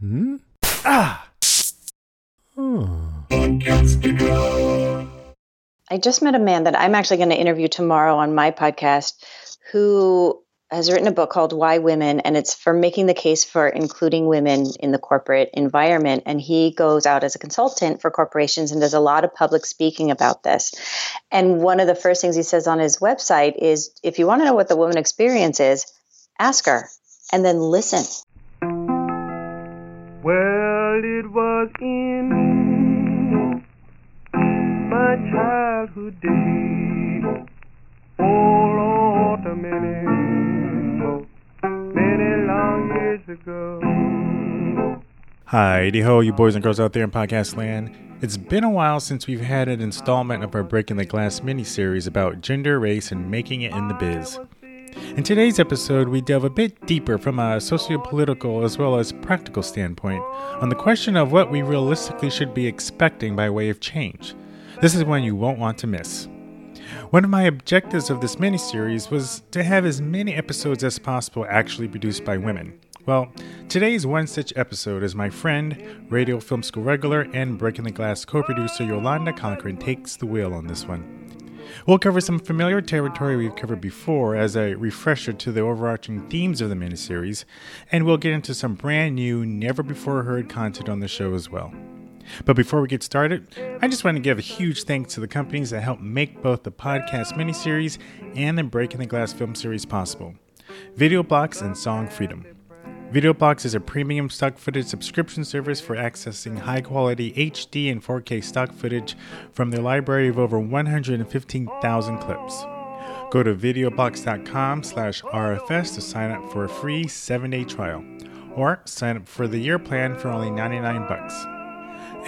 Hmm? Ah! I just met a man that I'm actually going to interview tomorrow on my podcast who has written a book called Why Women, and it's for making the case for including women in the corporate environment. And he goes out as a consultant for corporations and does a lot of public speaking about this. And one of the first things he says on his website is if you want to know what the woman experience is, ask her and then listen. Well, it was in my childhood days. Oh, Lord, many, many long years ago. Hi, ho, you boys and girls out there in podcast land. It's been a while since we've had an installment of our Breaking the Glass mini-series about gender, race, and making it in the biz. In today's episode, we delve a bit deeper from a socio-political as well as practical standpoint on the question of what we realistically should be expecting by way of change. This is one you won't want to miss. One of my objectives of this miniseries was to have as many episodes as possible actually produced by women. Well, today's one such episode is my friend, Radio Film School regular, and Breaking the Glass co producer Yolanda Cochran takes the wheel on this one. We'll cover some familiar territory we've covered before as a refresher to the overarching themes of the miniseries, and we'll get into some brand new, never before heard content on the show as well. But before we get started, I just want to give a huge thanks to the companies that helped make both the podcast miniseries and the Breaking the Glass film series possible Videoblocks and Song Freedom. VideoBlocks is a premium stock footage subscription service for accessing high quality HD and 4K stock footage from their library of over 115,000 clips. Go to videoblocks.com slash RFS to sign up for a free 7-day trial, or sign up for the year plan for only 99 bucks.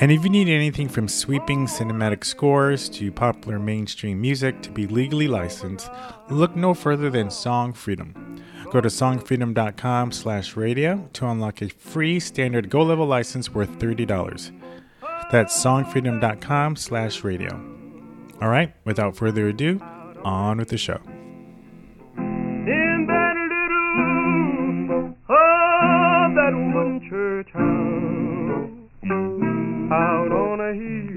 And if you need anything from sweeping cinematic scores to popular mainstream music to be legally licensed, look no further than Song Freedom. Go to songfreedom.com slash radio to unlock a free standard Go level license worth $30. That's songfreedom.com slash radio. All right, without further ado, on with the show. Church house out on a hill.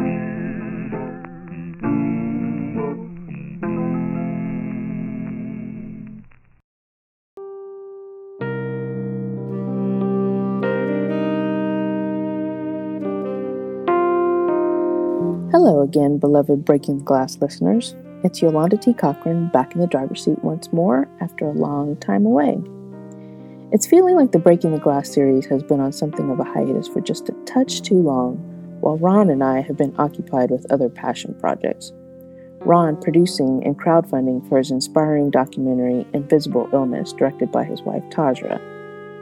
Hello again, beloved Breaking the Glass listeners. It's Yolanda T. Cochran back in the driver's seat once more after a long time away. It's feeling like the Breaking the Glass series has been on something of a hiatus for just a touch too long, while Ron and I have been occupied with other passion projects. Ron producing and crowdfunding for his inspiring documentary Invisible Illness, directed by his wife Tasra,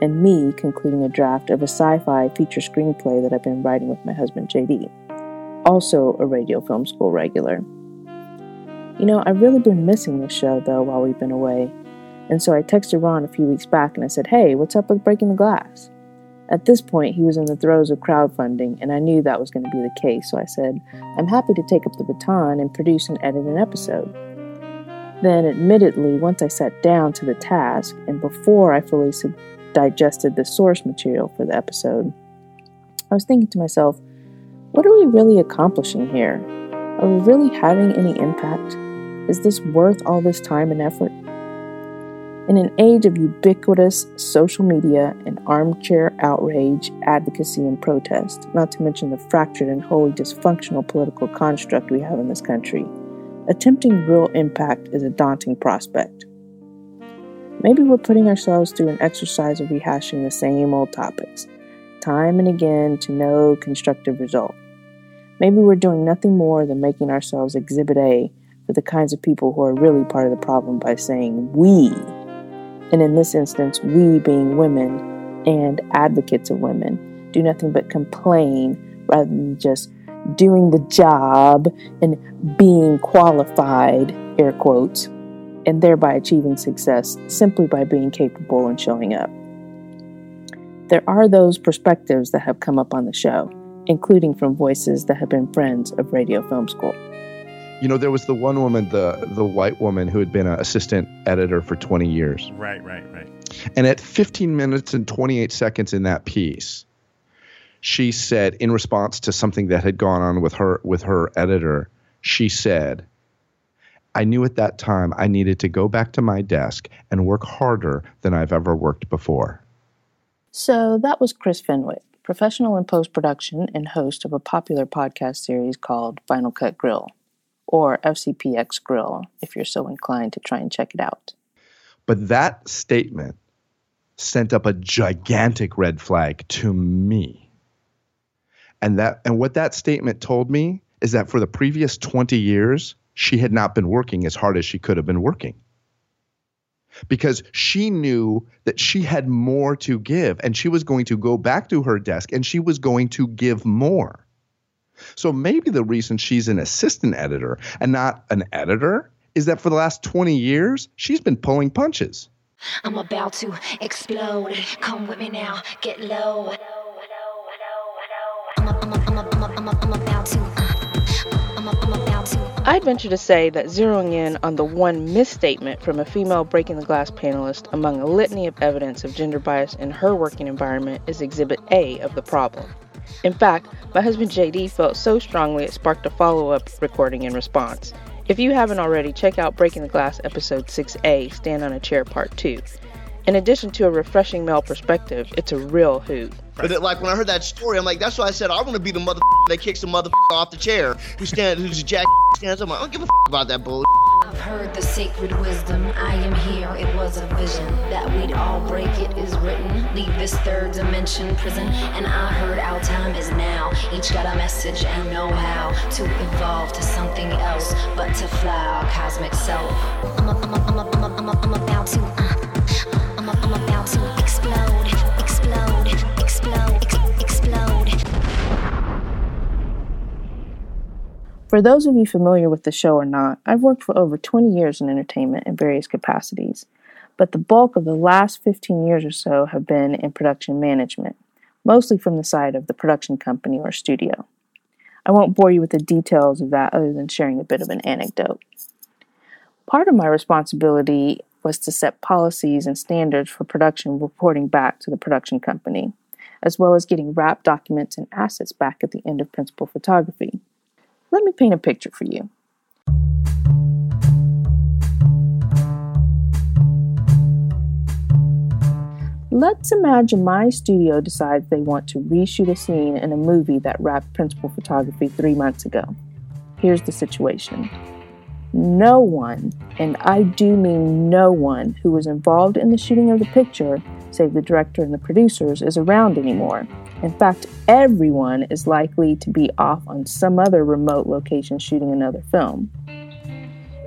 and me concluding a draft of a sci fi feature screenplay that I've been writing with my husband JD also a radio film school regular. You know, I've really been missing this show though while we've been away, and so I texted Ron a few weeks back and I said, Hey, what's up with Breaking the Glass? At this point, he was in the throes of crowdfunding, and I knew that was going to be the case, so I said, I'm happy to take up the baton and produce and edit an episode. Then, admittedly, once I sat down to the task, and before I fully digested the source material for the episode, I was thinking to myself, what are we really accomplishing here? Are we really having any impact? Is this worth all this time and effort? In an age of ubiquitous social media and armchair outrage, advocacy, and protest, not to mention the fractured and wholly dysfunctional political construct we have in this country, attempting real impact is a daunting prospect. Maybe we're putting ourselves through an exercise of rehashing the same old topics, time and again to no constructive result. Maybe we're doing nothing more than making ourselves exhibit A for the kinds of people who are really part of the problem by saying we. And in this instance, we being women and advocates of women do nothing but complain rather than just doing the job and being qualified, air quotes, and thereby achieving success simply by being capable and showing up. There are those perspectives that have come up on the show, including from voices that have been friends of Radio Film School. You know, there was the one woman, the the white woman who had been an assistant editor for 20 years. Right, right, right. And at 15 minutes and 28 seconds in that piece, she said in response to something that had gone on with her with her editor, she said, I knew at that time I needed to go back to my desk and work harder than I've ever worked before. So that was Chris Fenwick, professional in post production and host of a popular podcast series called Final Cut Grill, or FCPX Grill, if you're so inclined to try and check it out. But that statement sent up a gigantic red flag to me. And that and what that statement told me is that for the previous 20 years, she had not been working as hard as she could have been working. Because she knew that she had more to give and she was going to go back to her desk and she was going to give more. So maybe the reason she's an assistant editor and not an editor is that for the last 20 years, she's been pulling punches. I'm about to explode. Come with me now, get low. I'm, about to. uh, I'd venture to say that zeroing in on the one misstatement from a female breaking the glass panelist among a litany of evidence of gender bias in her working environment is exhibit A of the problem. In fact, my husband JD felt so strongly it sparked a follow up recording in response. If you haven't already, check out Breaking the Glass episode 6A, Stand on a Chair Part 2. In addition to a refreshing male perspective, it's a real hoot. But it, like when I heard that story, I'm like, that's why I said I want to be the mother that kicks the mother off the chair, who stand, who's a jack stands up. I'm like, I don't give a about that bull. I've heard the sacred wisdom. I am here. It was a vision that we'd all break. It is written. Leave this third dimension prison. And I heard our time is now. Each got a message and know how to evolve to something else, but to fly our cosmic self. I'm, a, I'm, a, I'm, a, I'm, a, I'm, a, I'm about to. Uh, I'm, For those of you familiar with the show or not, I've worked for over 20 years in entertainment in various capacities, but the bulk of the last 15 years or so have been in production management, mostly from the side of the production company or studio. I won't bore you with the details of that other than sharing a bit of an anecdote. Part of my responsibility was to set policies and standards for production reporting back to the production company, as well as getting wrap documents and assets back at the end of principal photography. Let me paint a picture for you. Let's imagine my studio decides they want to reshoot a scene in a movie that wrapped principal photography three months ago. Here's the situation no one, and I do mean no one, who was involved in the shooting of the picture, save the director and the producers, is around anymore. In fact, everyone is likely to be off on some other remote location shooting another film.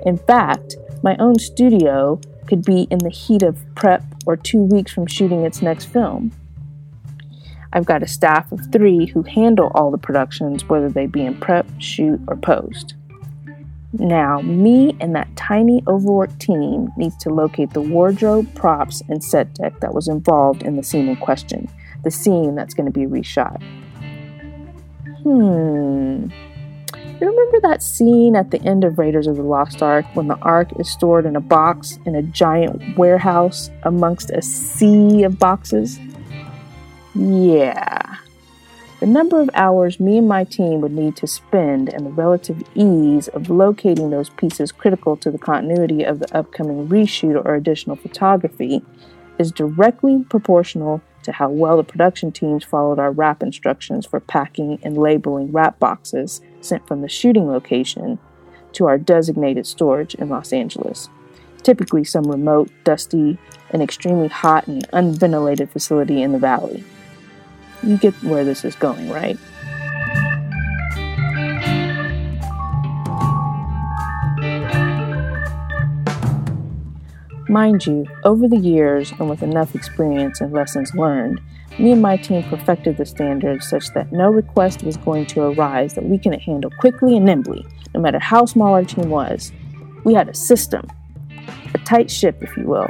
In fact, my own studio could be in the heat of prep or two weeks from shooting its next film. I've got a staff of three who handle all the productions, whether they be in prep, shoot, or post. Now, me and that tiny overworked team needs to locate the wardrobe, props, and set dec that was involved in the scene in question, the scene that's going to be reshot. Hmm. You remember that scene at the end of Raiders of the Lost Ark when the Ark is stored in a box in a giant warehouse amongst a sea of boxes? Yeah. The number of hours me and my team would need to spend and the relative ease of locating those pieces critical to the continuity of the upcoming reshoot or additional photography is directly proportional to how well the production teams followed our wrap instructions for packing and labeling wrap boxes sent from the shooting location to our designated storage in Los Angeles. Typically, some remote, dusty, and extremely hot and unventilated facility in the valley. You get where this is going, right? Mind you, over the years and with enough experience and lessons learned, me and my team perfected the standards such that no request was going to arise that we couldn't handle quickly and nimbly, no matter how small our team was. We had a system, a tight ship, if you will.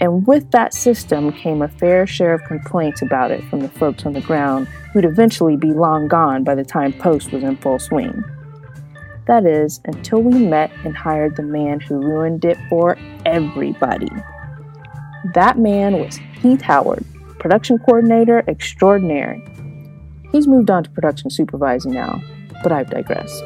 And with that system came a fair share of complaints about it from the folks on the ground who'd eventually be long gone by the time post was in full swing. That is, until we met and hired the man who ruined it for everybody. That man was Heath Howard, production coordinator extraordinary. He's moved on to production supervising now, but I've digressed.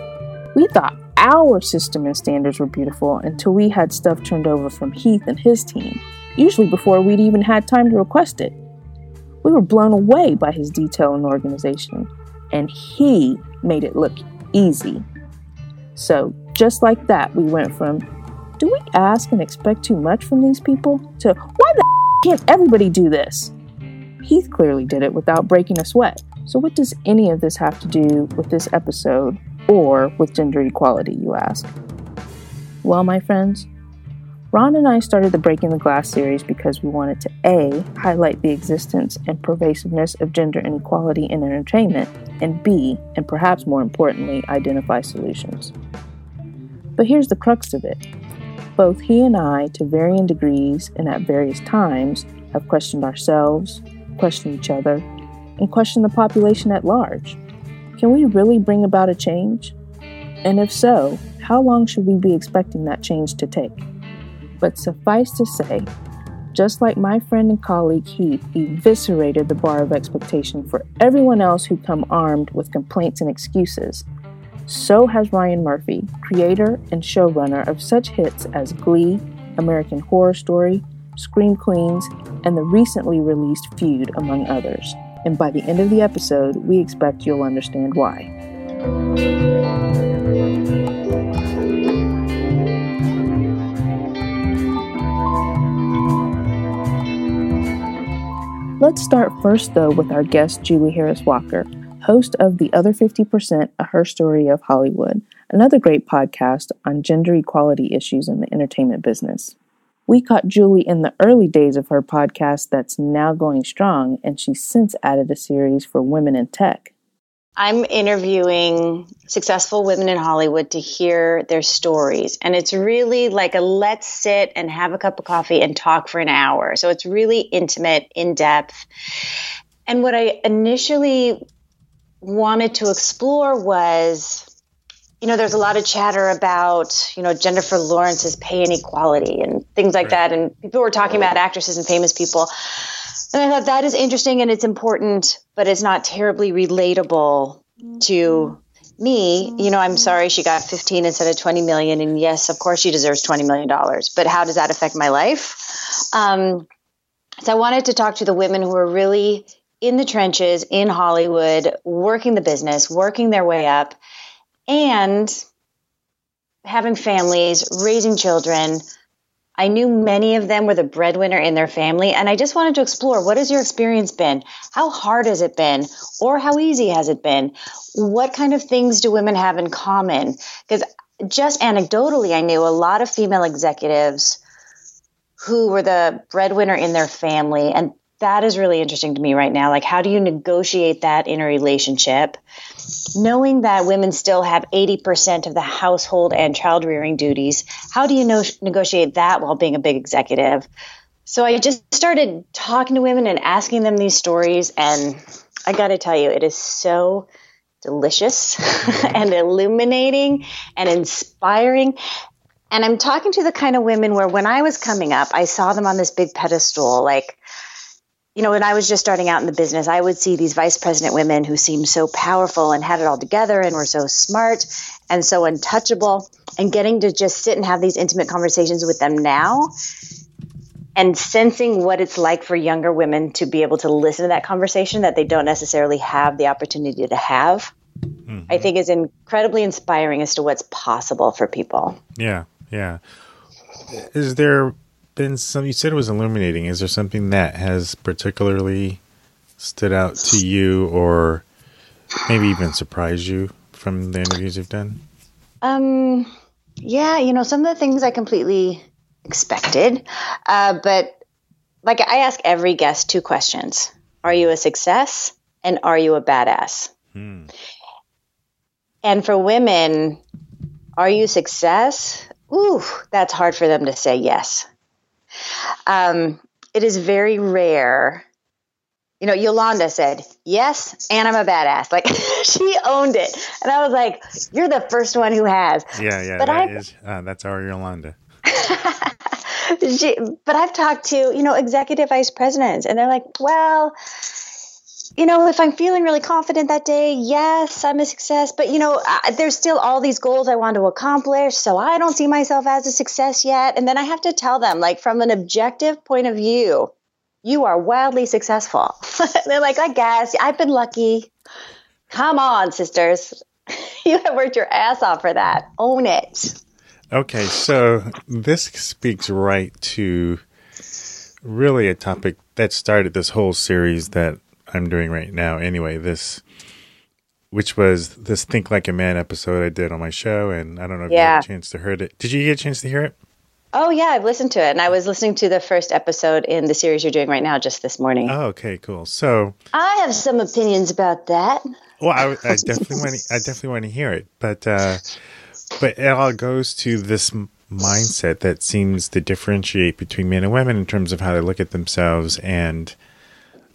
We thought our system and standards were beautiful until we had stuff turned over from Heath and his team, usually before we'd even had time to request it. We were blown away by his detail and organization, and he made it look easy. So, just like that, we went from, do we ask and expect too much from these people? to, why the can't everybody do this? Heath clearly did it without breaking a sweat. So, what does any of this have to do with this episode or with gender equality, you ask? Well, my friends, Ron and I started the Breaking the Glass series because we wanted to A, highlight the existence and pervasiveness of gender inequality in entertainment, and B, and perhaps more importantly, identify solutions. But here's the crux of it both he and I, to varying degrees and at various times, have questioned ourselves, questioned each other, and questioned the population at large. Can we really bring about a change? And if so, how long should we be expecting that change to take? But suffice to say, just like my friend and colleague Heath eviscerated the bar of expectation for everyone else who come armed with complaints and excuses, so has Ryan Murphy, creator and showrunner of such hits as Glee, American Horror Story, Scream Queens, and the recently released Feud, among others. And by the end of the episode, we expect you'll understand why. Let's start first, though, with our guest, Julie Harris Walker, host of The Other 50%, A Her Story of Hollywood, another great podcast on gender equality issues in the entertainment business. We caught Julie in the early days of her podcast that's now going strong, and she's since added a series for women in tech. I'm interviewing successful women in Hollywood to hear their stories. And it's really like a let's sit and have a cup of coffee and talk for an hour. So it's really intimate, in depth. And what I initially wanted to explore was you know, there's a lot of chatter about, you know, Jennifer Lawrence's pay inequality and things like right. that. And people were talking about actresses and famous people. And I thought that is interesting and it's important, but it's not terribly relatable to me. You know, I'm sorry she got 15 instead of 20 million. And yes, of course she deserves 20 million dollars. But how does that affect my life? Um, so I wanted to talk to the women who are really in the trenches in Hollywood, working the business, working their way up and having families, raising children. I knew many of them were the breadwinner in their family, and I just wanted to explore what has your experience been? How hard has it been? Or how easy has it been? What kind of things do women have in common? Because just anecdotally, I knew a lot of female executives who were the breadwinner in their family, and that is really interesting to me right now. Like, how do you negotiate that in a relationship? Knowing that women still have 80% of the household and child rearing duties, how do you know, negotiate that while being a big executive? So I just started talking to women and asking them these stories. And I got to tell you, it is so delicious and illuminating and inspiring. And I'm talking to the kind of women where when I was coming up, I saw them on this big pedestal, like, you know, when I was just starting out in the business, I would see these vice president women who seemed so powerful and had it all together and were so smart and so untouchable. And getting to just sit and have these intimate conversations with them now and sensing what it's like for younger women to be able to listen to that conversation that they don't necessarily have the opportunity to have, mm-hmm. I think is incredibly inspiring as to what's possible for people. Yeah, yeah. Is there been some? You said it was illuminating. Is there something that has particularly stood out to you, or maybe even surprised you from the interviews you've done? Um, yeah, you know, some of the things I completely expected, uh, but like I ask every guest two questions: Are you a success, and are you a badass? Hmm. And for women, are you success? Ooh, that's hard for them to say yes. Um, it is very rare. You know, Yolanda said, yes, and I'm a badass. Like she owned it. And I was like, you're the first one who has. Yeah, yeah, but that is, uh, that's our Yolanda. she, but I've talked to, you know, executive vice presidents and they're like, well, you know, if I'm feeling really confident that day, yes, I'm a success. But, you know, I, there's still all these goals I want to accomplish. So I don't see myself as a success yet. And then I have to tell them, like, from an objective point of view, you are wildly successful. They're like, I guess I've been lucky. Come on, sisters. you have worked your ass off for that. Own it. Okay, so this speaks right to really a topic that started this whole series that I'm doing right now. Anyway, this, which was this "Think Like a Man" episode I did on my show, and I don't know if you had a chance to hear it. Did you get a chance to hear it? Oh, yeah, I've listened to it. And I was listening to the first episode in the series you're doing right now just this morning. Oh, okay, cool. So, I have some opinions about that. well, I, I definitely want to, I definitely want to hear it, but uh, but it all goes to this mindset that seems to differentiate between men and women in terms of how they look at themselves and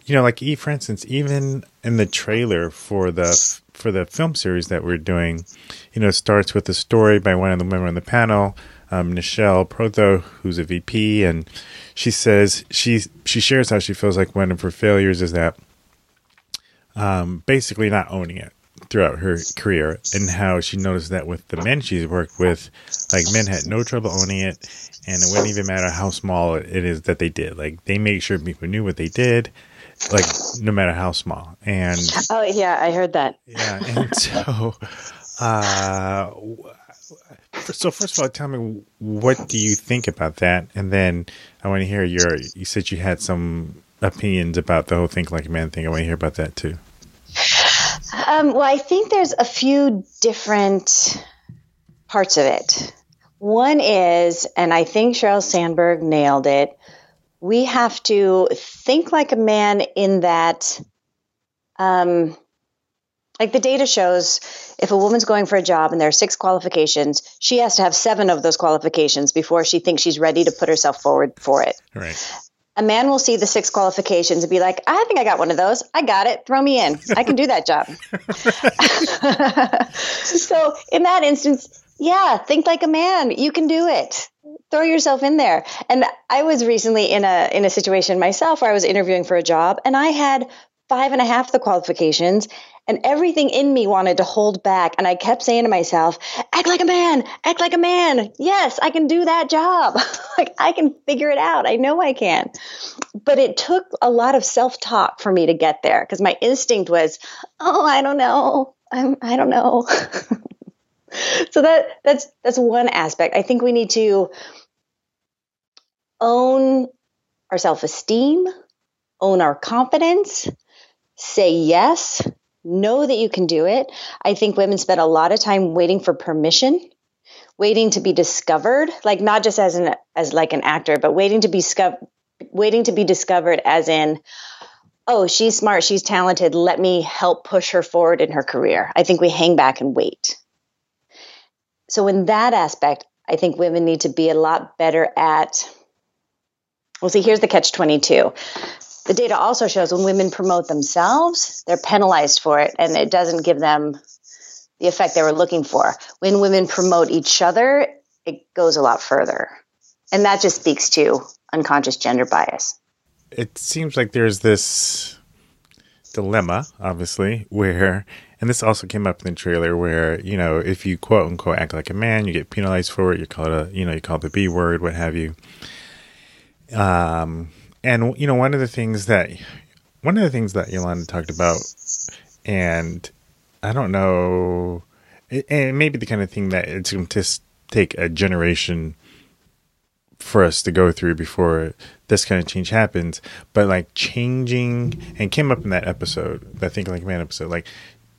you know like for instance even in the trailer for the for the film series that we're doing you know it starts with a story by one of the women on the panel um, Nichelle Proto, who's a VP, and she says she she shares how she feels like one of her failures is that um, basically not owning it throughout her career, and how she noticed that with the men she's worked with, like men had no trouble owning it, and it wouldn't even matter how small it is that they did. Like they made sure people knew what they did, like no matter how small. And Oh, yeah, I heard that. yeah, and so, uh, so first of all, tell me what do you think about that, and then I want to hear your. You said you had some opinions about the whole think like a man thing. I want to hear about that too. Um, well, I think there's a few different parts of it. One is, and I think Sheryl Sandberg nailed it, we have to think like a man in that, um, like the data shows, if a woman's going for a job and there are six qualifications, she has to have seven of those qualifications before she thinks she's ready to put herself forward for it. Right. A man will see the six qualifications and be like, I think I got one of those. I got it. Throw me in. I can do that job. so, in that instance, yeah, think like a man. You can do it. Throw yourself in there. And I was recently in a in a situation myself where I was interviewing for a job and I had five and a half the qualifications and everything in me wanted to hold back. And i kept saying to myself act like a man act like a man. Yes i can do that job. Like i can figure it out. I know i can. But it took a lot of self-talk for me to get there because my instinct was oh i don't know. I'm, i don't know so that that's that's one aspect. I think we need to own our self-esteem own our confidence say yes know that you can do it. I think women spend a lot of time waiting for permission waiting to be discovered like not just as an as like an actor but waiting to be sco- waiting to be discovered as in oh she's smart she's talented let me help push her forward in her career. I think we hang back and wait so in that aspect i think women need to be a lot better at well see here's the catch 22 the data also shows when women promote themselves, they're penalized for it and it doesn't give them the effect they were looking for. When women promote each other, it goes a lot further. And that just speaks to unconscious gender bias. It seems like there's this dilemma, obviously, where, and this also came up in the trailer, where you know if you quote unquote act like a man, you get penalized for it. You call it a, you know, you call it the B word, what have you. Um, and you know, one of the things that one of the things that Yolanda talked about, and I don't know, it, and maybe the kind of thing that it's going to take a generation for us to go through before this kind of change happens. But like changing, and came up in that episode, the Think Like Man episode, like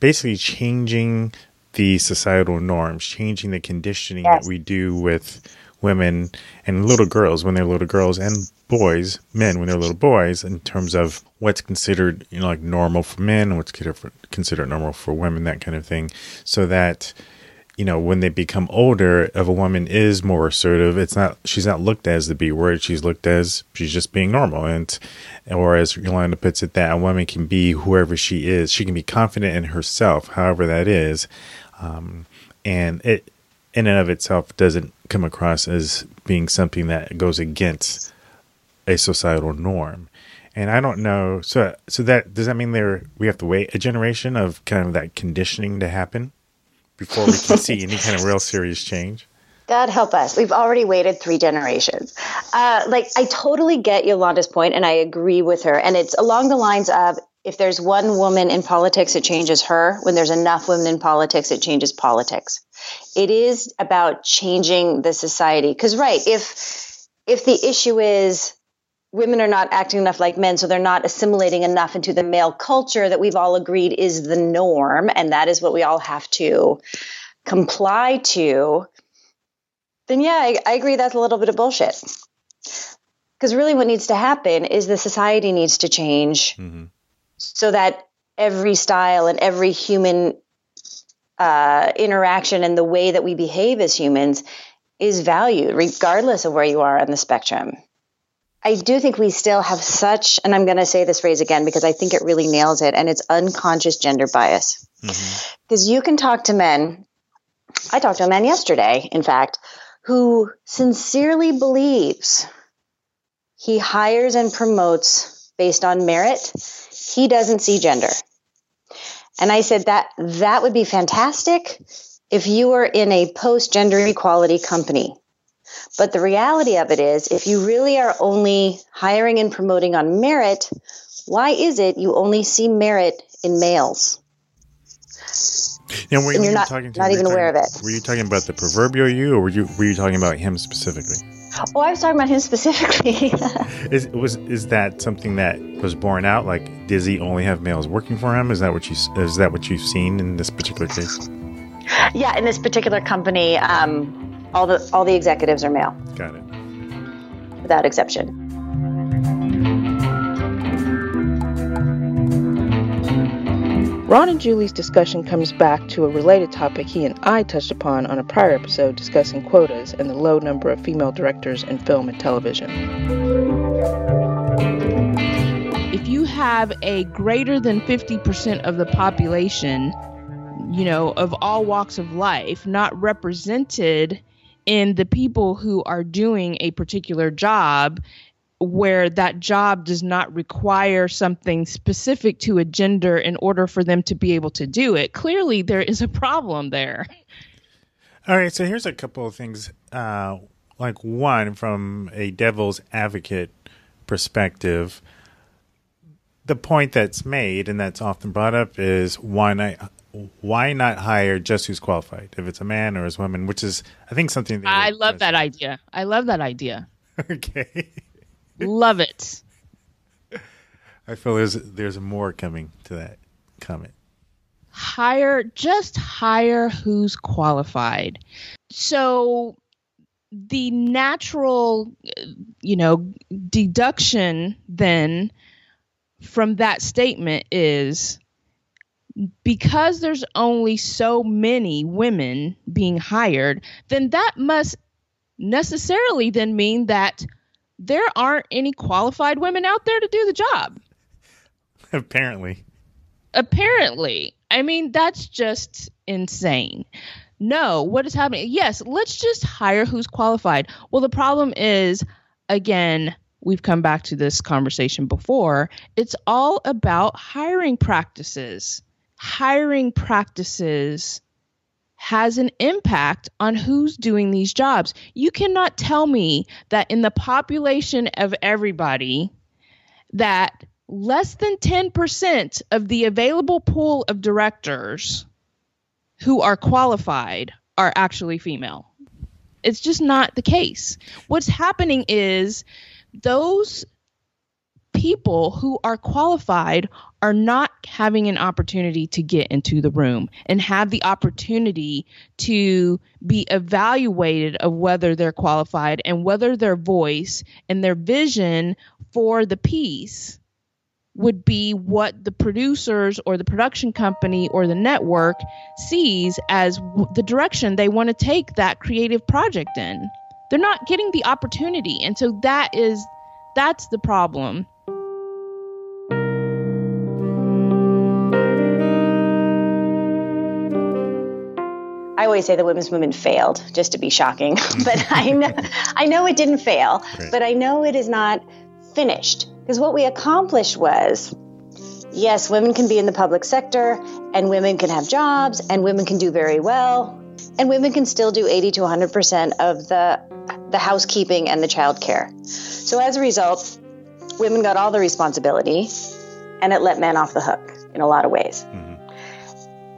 basically changing the societal norms, changing the conditioning Yes. that we do with women and little girls when they're little girls and boys, men when they're little boys, in terms of what's considered, you know, like normal for men what's considered considered normal for women, that kind of thing. So that, you know, when they become older, if a woman is more assertive, it's not she's not looked as the B word. She's looked as she's just being normal. And or as Yolanda puts it, that a woman can be whoever she is. She can be confident in herself, however that is. Um, and it in and of itself doesn't come across as being something that goes against a societal norm. And I don't know. So, so that does that mean there we have to wait a generation of kind of that conditioning to happen before we can see any kind of real serious change? God help us. We've already waited three generations. Uh, like, I totally get Yolanda's point, and I agree with her. And it's along the lines of if there's one woman in politics, it changes her. When there's enough women in politics, it changes politics. It is about changing the society. Because, right, if if the issue is women are not acting enough like men, so they're not assimilating enough into the male culture that we've all agreed is the norm, and that is what we all have to comply to, then yeah, I, I agree that's a little bit of bullshit. Because really, what needs to happen is the society needs to change Mm-hmm. so that every style and every human uh, interaction and the way that we behave as humans is valued, regardless of where you are on the spectrum. I do think we still have such, and I'm going to say this phrase again because I think it really nails it, and it's unconscious gender bias. Mm-hmm. Because you can talk to men, I talked to a man yesterday, in fact, who sincerely believes he hires and promotes based on merit. He doesn't see gender. And I said that that would be fantastic if you were in a post gender equality company. But the reality of it is, if you really are only hiring and promoting on merit, why is it you only see merit in males? And, And you you're not- talking to, not even aware talking- of it. Were you talking about the proverbial you, or were you were you talking about him specifically? Oh, I was talking about him specifically. Is was is that something that was borne out? Like, does he only have males working for him? Is that what you is that what you've seen in this particular case? yeah, in this particular company, um, all the all the executives are male, Got it. without exception. Ron and Julie's discussion comes back to a related topic he and I touched upon on a prior episode discussing quotas and the low number of female directors in film and television. if you have a greater than 50% of the population, you know, of all walks of life not represented in the people who are doing a particular job, where that job does not require something specific to a gender in order for them to be able to do it, clearly there is a problem there. All right, so here's a couple of things. Uh, like one from a devil's advocate perspective, the point that's made and that's often brought up is why not why not hire just who's qualified, if it's a man or as woman, which is I think something. That I love that idea. I love that idea. okay, Love it. I feel there's there's more coming to that comment. hire just hire who's qualified so the natural you know deduction then from that statement is because there's only so many women being hired then that must necessarily then mean that there aren't any qualified women out there to do the job. Apparently, apparently. I mean that's just insane. No what is happening? Yes let's just hire who's qualified. Well the problem is again we've come back to this conversation before it's all about hiring practices hiring practices has an impact on who's doing these jobs you cannot tell me that in the population of everybody that less than 10% of the available pool of directors who are qualified are actually female. It's just not the case. What's happening is those people who are qualified are not having an opportunity to get into the room and have the opportunity to be evaluated of whether they're qualified and whether their voice and their vision for the piece would be what the producers or the production company or the network sees as the direction they want to take that creative project in. They're not getting the opportunity. And so that is that's the problem. Always say the women's movement failed, just to be shocking. but I know, I know it didn't fail, but I know it is not finished. Because what we accomplished was yes, women can be in the public sector, and women can have jobs, and women can do very well, and women can still do 80 to 100% of the, the housekeeping and the childcare. So as a result, women got all the responsibility, and it let men off the hook in a lot of ways. Mm-hmm.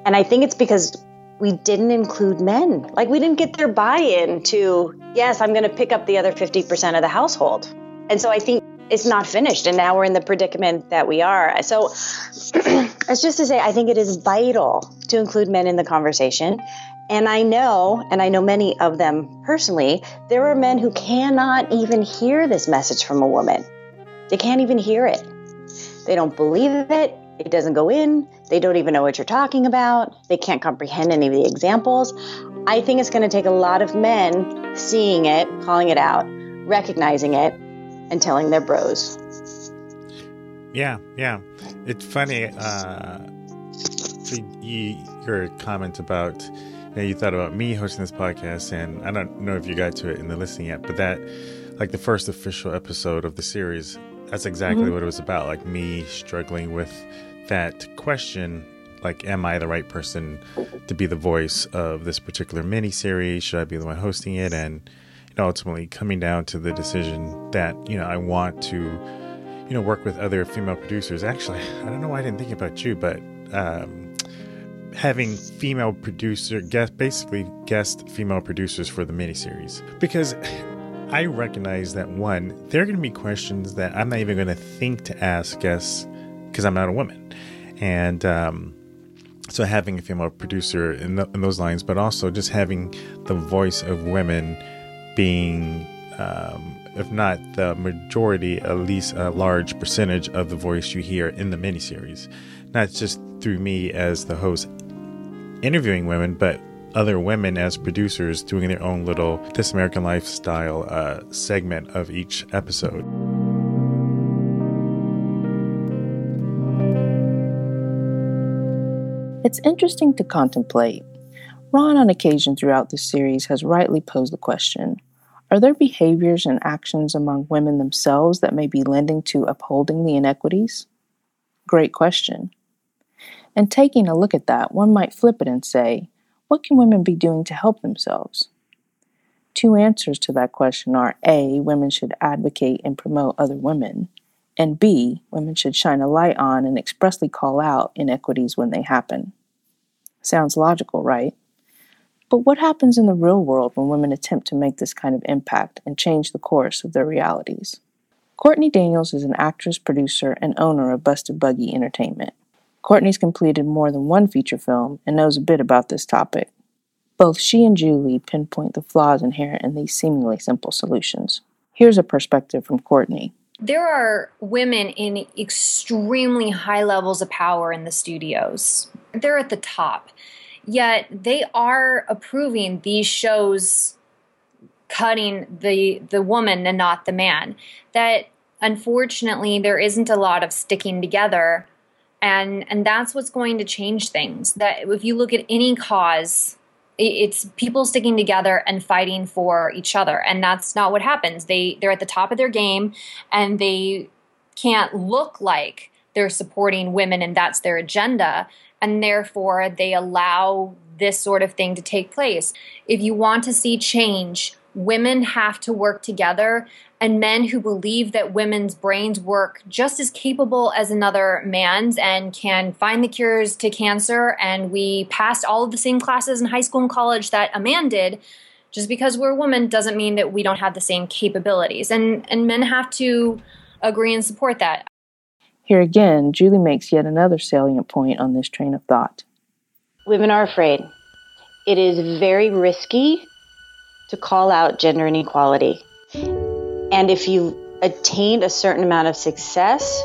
And I think it's because we didn't include men. Like we didn't get their buy-in to, yes, I'm going to pick up the other 50% of the household. And so I think it's not finished and now we're in the predicament that we are. So it's just to say I think it is vital to include men in the conversation. And I know, and I know many of them personally, there are men who cannot even hear this message from a woman. They can't even hear it. They don't believe it. It doesn't go in. They don't even know what you're talking about. They can't comprehend any of the examples. I think it's going to take a lot of men seeing it, calling it out, recognizing it, and telling their bros. Yeah, yeah. It's funny. Uh, so you, your comment about you, know, you thought about me hosting this podcast, and I don't know if you got to it in the listening yet, but that, like the first official episode of the series, that's exactly Mhm. what it was about. Like me struggling with that question like am i the right person to be the voice of this particular mini series should i be the one hosting it? And you know ultimately coming down to the decision that you know i want to you know work with other female producers. Actually i don't know why i didn't think about you but um having female producer guest basically guest female producers for the miniseries. Because I recognize that one, there are going to be questions that I'm not even going to think to ask guests because I'm not a woman, and um, so having a female producer in, th- in those lines, but also just having the voice of women being, um, if not the majority, at least a large percentage of the voice you hear in the miniseries, not just through me as the host interviewing women, but other women as producers doing their own little This American Lifestyle uh, segment of each episode. It's interesting to contemplate. Ron, on occasion throughout this series, has rightly posed the question Are there behaviors and actions among women themselves that may be lending to upholding the inequities? Great question. And taking a look at that, one might flip it and say, What can women be doing to help themselves? Two answers to that question are A, women should advocate and promote other women, and B, women should shine a light on and expressly call out inequities when they happen. Sounds logical, right? But what happens in the real world when women attempt to make this kind of impact and change the course of their realities? Courtney Daniels is an actress, producer, and owner of Busted Buggy Entertainment. Courtney's completed more than one feature film and knows a bit about this topic. Both she and Julie pinpoint the flaws inherent in these seemingly simple solutions. Here's a perspective from Courtney. There are women in extremely high levels of power in the studios. They're at the top. Yet they are approving these shows cutting the the woman and not the man. That unfortunately there isn't a lot of sticking together and and that's what's going to change things. That if you look at any cause it's people sticking together and fighting for each other. And that's not what happens. They they're at the top of their game and they can't look like they're supporting women and that's their agenda. And therefore they allow this sort of thing to take place. If you want to see change women have to work together and men who believe that women's brains work just as capable as another man's and can find the cures to cancer and we passed all of the same classes in high school and college that a man did just because we're a woman doesn't mean that we don't have the same capabilities and and men have to agree and support that Here again, Julie makes yet another salient point on this train of thought. Women are afraid. It is very risky to call out gender inequality. And if you've attained a certain amount of success,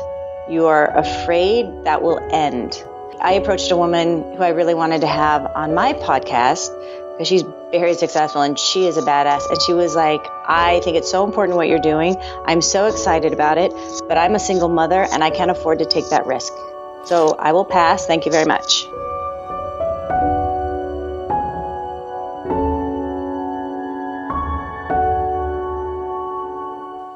you are afraid that will end. I approached a woman who I really wanted to have on my podcast because she's very successful and she is a badass. And she was like, I think it's so important what you're doing. I'm so excited about it, but I'm a single mother and I can't afford to take that risk. So I will pass. Thank you very much.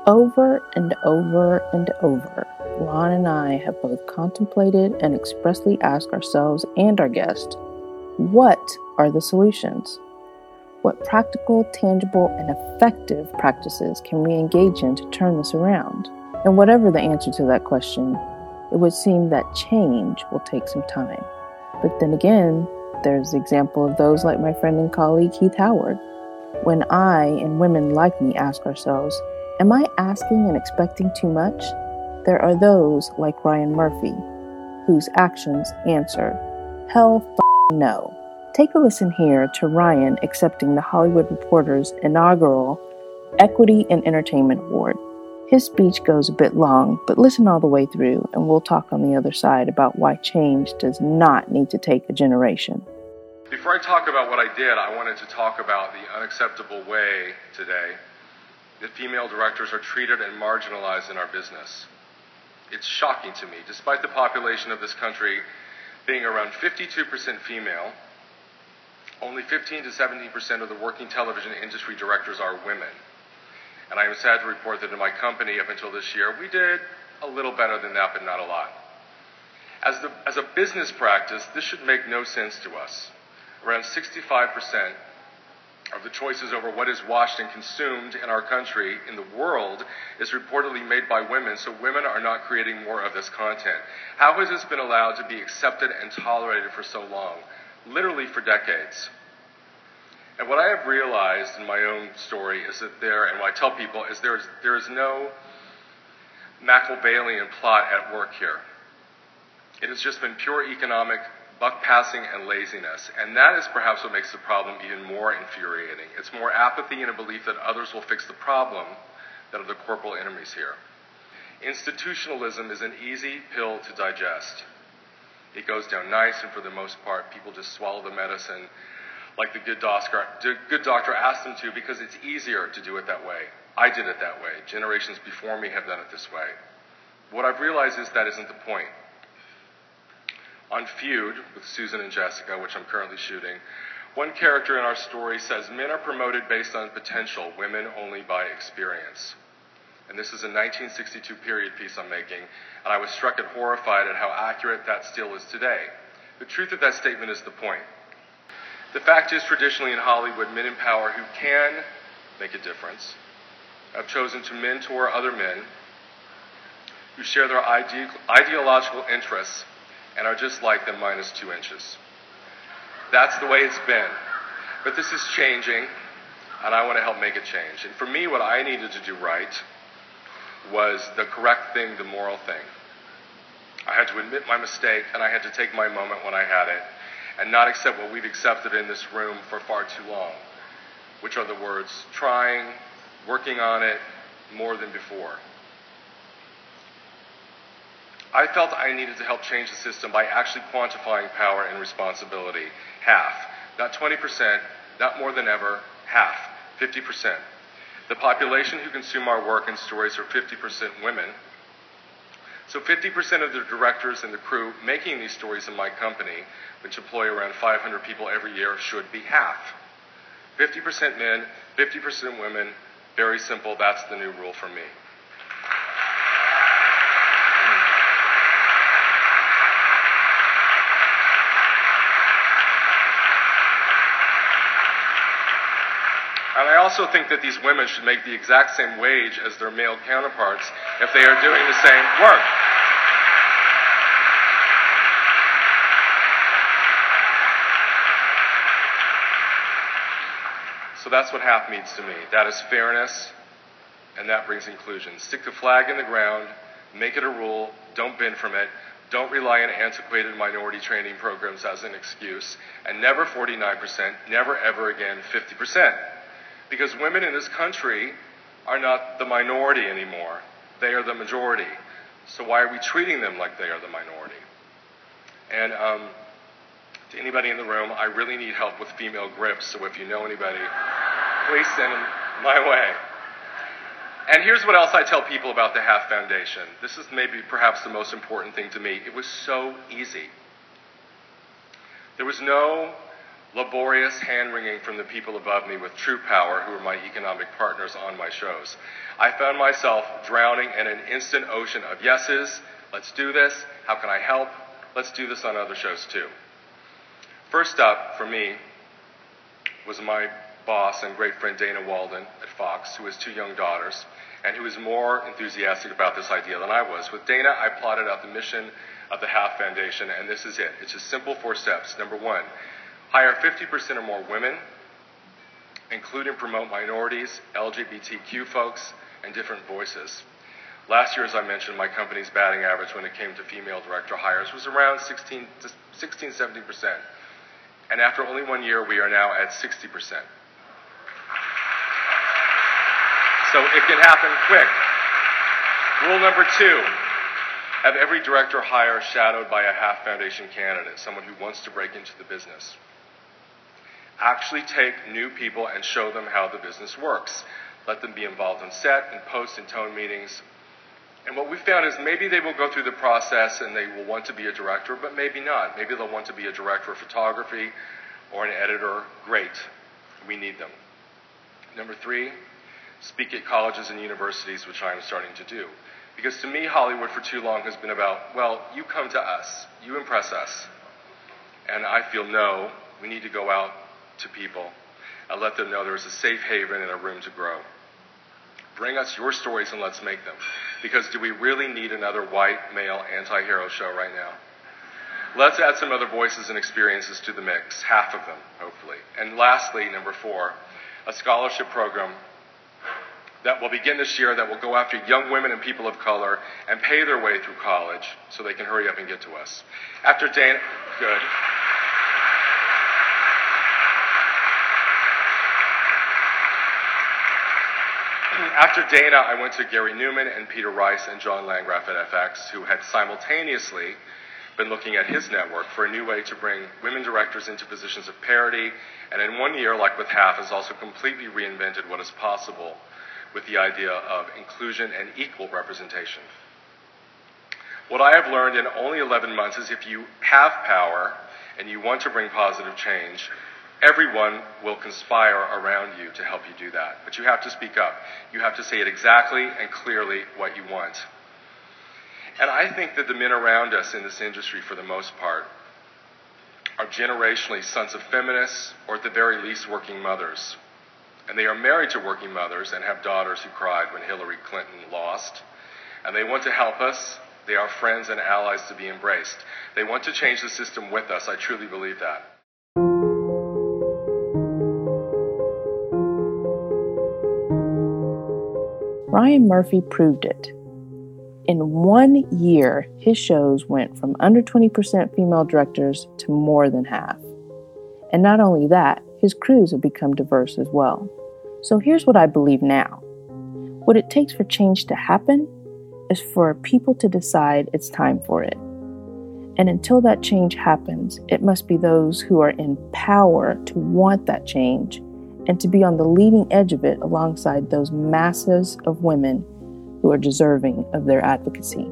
Over and over and over, Ron and I have both contemplated and expressly asked ourselves and our guest what are the solutions? What practical, tangible, and effective practices can we engage in to turn this around? And whatever the answer to that question, it would seem that change will take some time. But then again, there's the example of those like my friend and colleague Heath Howard. When I and women like me ask ourselves, Am I asking and expecting too much? There are those like Ryan Murphy, whose actions answer, Hell f- no. Take a listen here to Ryan accepting the Hollywood Reporter's inaugural Equity in Entertainment Award. His speech goes a bit long, but listen all the way through, and we'll talk on the other side about why change does not need to take a generation. Before I talk about what I did, I wanted to talk about the unacceptable way today that female directors are treated and marginalized in our business. It's shocking to me, despite the population of this country being around 52% female, only 15 to 17% of the working television industry directors are women. And I am sad to report that in my company, up until this year, we did a little better than that, but not a lot. As, the, as a business practice, this should make no sense to us. Around 65% of the choices over what is watched and consumed in our country, in the world, is reportedly made by women, so women are not creating more of this content. How has this been allowed to be accepted and tolerated for so long? Literally for decades. And what I have realized in my own story is that there, and what I tell people, is there is, there is no Machiavellian plot at work here. It has just been pure economic buck passing and laziness. And that is perhaps what makes the problem even more infuriating. It's more apathy and a belief that others will fix the problem that are the corporal enemies here. Institutionalism is an easy pill to digest. It goes down nice, and for the most part, people just swallow the medicine like the good doctor, good doctor asked them to because it's easier to do it that way. I did it that way. Generations before me have done it this way. What I've realized is that isn't the point. On Feud with Susan and Jessica, which I'm currently shooting, one character in our story says men are promoted based on potential, women only by experience. And this is a 1962 period piece I'm making, and I was struck and horrified at how accurate that still is today. The truth of that statement is the point. The fact is, traditionally in Hollywood, men in power who can make a difference have chosen to mentor other men who share their ide- ideological interests and are just like them minus two inches. That's the way it's been. But this is changing, and I want to help make it change. And for me, what I needed to do right was the correct thing, the moral thing. I had to admit my mistake, and I had to take my moment when I had it and not accept what we've accepted in this room for far too long, which are the words trying, working on it more than before. I felt I needed to help change the system by actually quantifying power and responsibility. Half. Not 20%, not more than ever, half. 50%. The population who consume our work and stories are 50% women. So 50% of the directors and the crew making these stories in my company, which employ around 500 people every year, should be half. 50% men, 50% women. Very simple. That's the new rule for me. And I also think that these women should make the exact same wage as their male counterparts if they are doing the same work. So that's what half means to me. That is fairness, and that brings inclusion. Stick the flag in the ground, make it a rule, don't bend from it, don't rely on antiquated minority training programs as an excuse, and never 49%, never ever again 50%. Because women in this country are not the minority anymore, they are the majority. So why are we treating them like they are the minority? And um, to anybody in the room, I really need help with female grips, so if you know anybody, please send them my way. And here's what else I tell people about the Half Foundation. This is maybe perhaps the most important thing to me. It was so easy. There was no laborious hand wringing from the people above me with true power who are my economic partners on my shows. I found myself drowning in an instant ocean of yeses. Let's do this. How can I help? Let's do this on other shows too. First up for me was my boss and great friend Dana Walden at Fox, who has two young daughters and who is more enthusiastic about this idea than I was. With Dana, I plotted out the mission of the Half Foundation, and this is it. It's just simple four steps. Number one, hire 50% or more women, include and promote minorities, LGBTQ folks, and different voices. Last year, as I mentioned, my company's batting average when it came to female director hires was around 16 to 16, 17%. And after only one year, we are now at 60%. So it can happen quick. Rule number two have every director hire shadowed by a half foundation candidate, someone who wants to break into the business. Actually take new people and show them how the business works. Let them be involved in set and post and tone meetings. And what we found is maybe they will go through the process and they will want to be a director, but maybe not. Maybe they'll want to be a director of photography or an editor. Great. We need them. Number three, speak at colleges and universities, which I am starting to do. Because to me, Hollywood for too long has been about, well, you come to us, you impress us. And I feel, no, we need to go out to people and let them know there's a safe haven and a room to grow. Bring us your stories and let's make them. Because do we really need another white male anti hero show right now? Let's add some other voices and experiences to the mix, half of them, hopefully. And lastly, number four, a scholarship program that will begin this year that will go after young women and people of color and pay their way through college so they can hurry up and get to us. After Dana, good. After Dana, I went to Gary Newman and Peter Rice and John Landgraf at FX, who had simultaneously been looking at his network for a new way to bring women directors into positions of parity, and in one year, like with Half, has also completely reinvented what is possible with the idea of inclusion and equal representation. What I have learned in only 11 months is if you have power and you want to bring positive change, everyone will conspire around you to help you do that. But you have to speak up. You have to say it exactly and clearly what you want. And I think that the men around us in this industry, for the most part, are generationally sons of feminists or at the very least working mothers. And they are married to working mothers and have daughters who cried when Hillary Clinton lost. And they want to help us. They are friends and allies to be embraced. They want to change the system with us. I truly believe that. Ryan Murphy proved it. In one year, his shows went from under 20% female directors to more than half. And not only that, his crews have become diverse as well. So here's what I believe now what it takes for change to happen is for people to decide it's time for it. And until that change happens, it must be those who are in power to want that change and to be on the leading edge of it alongside those masses of women who are deserving of their advocacy.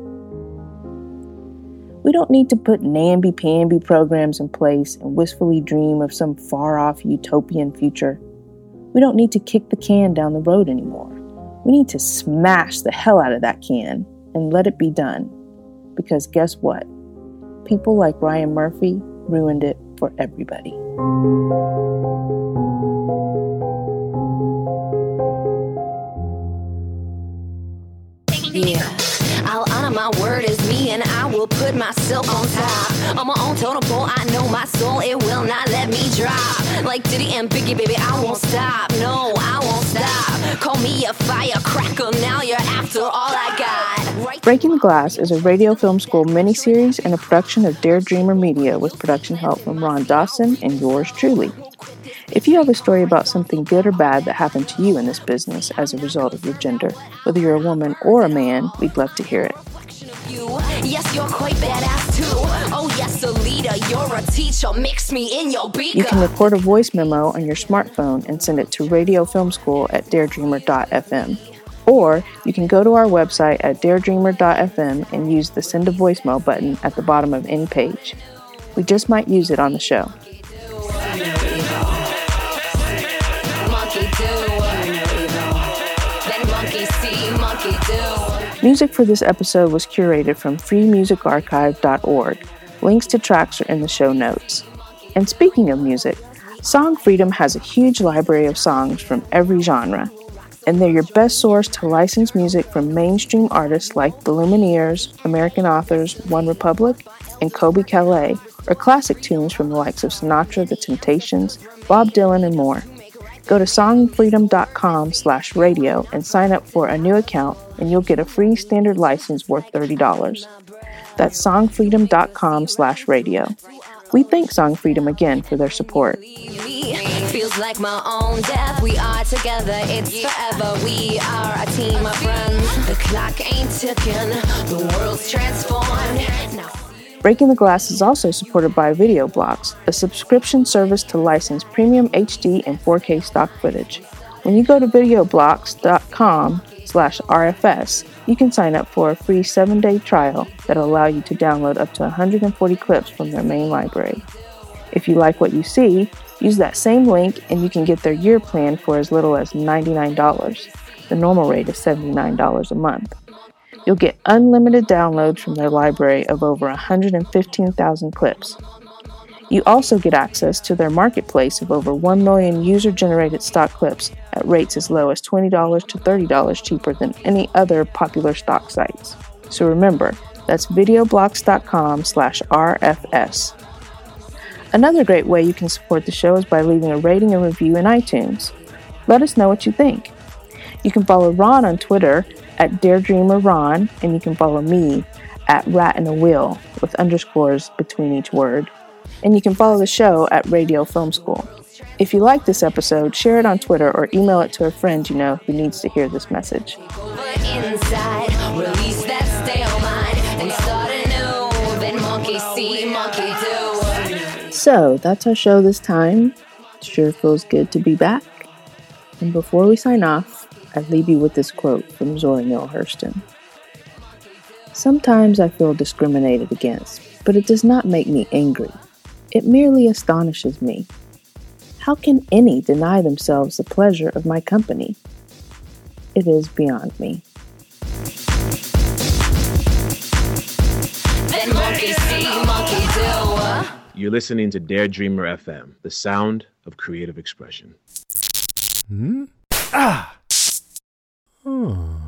We don't need to put namby-pamby programs in place and wistfully dream of some far-off utopian future. We don't need to kick the can down the road anymore. We need to smash the hell out of that can and let it be done. Because guess what? People like Ryan Murphy ruined it for everybody. Yeah. I'll honor my word as me and I will put myself on top. On my own totem pole, I know my soul, it will not let me drop. Like Diddy and Biggie, baby, I won't stop. No, I won't stop. Call me a firecracker, now you're after all I got. Breaking the Glass is a radio film school miniseries and a production of Dare Dreamer Media with production help from Ron Dawson and yours truly. If you have a story about something good or bad that happened to you in this business as a result of your gender, whether you're a woman or a man, we'd love to hear it. you. Yes, you're quite badass too. Oh, yes, a leader, you're a teacher. Mix me in your beaker. You can record a voice memo on your smartphone and send it to Radio Film School at daredreamer.fm. Or you can go to our website at daredreamer.fm and use the send a voicemail button at the bottom of any page. We just might use it on the show. Music for this episode was curated from freemusicarchive.org. Links to tracks are in the show notes. And speaking of music, Song Freedom has a huge library of songs from every genre, and they're your best source to license music from mainstream artists like The Lumineers, American authors OneRepublic, and Colbie Caillat, or classic tunes from the likes of Sinatra, The Temptations, Bob Dylan, and more. Go to songfreedom.com slash radio and sign up for a new account and you'll get a free standard license worth $30. That's songfreedom.com slash radio. We thank Song Freedom again for their support. Feels like my own death. We are together, it's forever. We are a team of friends. The clock ain't ticking, the world's transformed. Now Breaking the Glass is also supported by VideoBlocks, a subscription service to license premium HD and 4K stock footage. When you go to videoblocks.com slash RFS, you can sign up for a free 7-day trial that'll allow you to download up to 140 clips from their main library. If you like what you see, use that same link and you can get their year plan for as little as $99. The normal rate is $79 a month. You'll get unlimited downloads from their library of over 115,000 clips. You also get access to their marketplace of over 1 million user generated stock clips at rates as low as $20 to $30 cheaper than any other popular stock sites. So remember, that's videoblocks.com slash RFS. Another great way you can support the show is by leaving a rating and review in iTunes. Let us know what you think. You can follow Ron on Twitter at Daredreamer Ron, and you can follow me at Rat in a Wheel with underscores between each word. And you can follow the show at Radio Film School. If you like this episode, share it on Twitter or email it to a friend you know who needs to hear this message. over inside, release that stale mind and start anew. Then monkey see, monkey do. So that's our show this time. It sure feels good to be back. And before we sign off, I leave you with this quote from Zora Neale Hurston. Sometimes I feel discriminated against, but it does not make me angry. It merely astonishes me. How can any deny themselves the pleasure of my company? It is beyond me. Then monkey see, monkey do. You're listening to Dare Dreamer FM, the sound of creative expression. Hmm? Ah! Oh.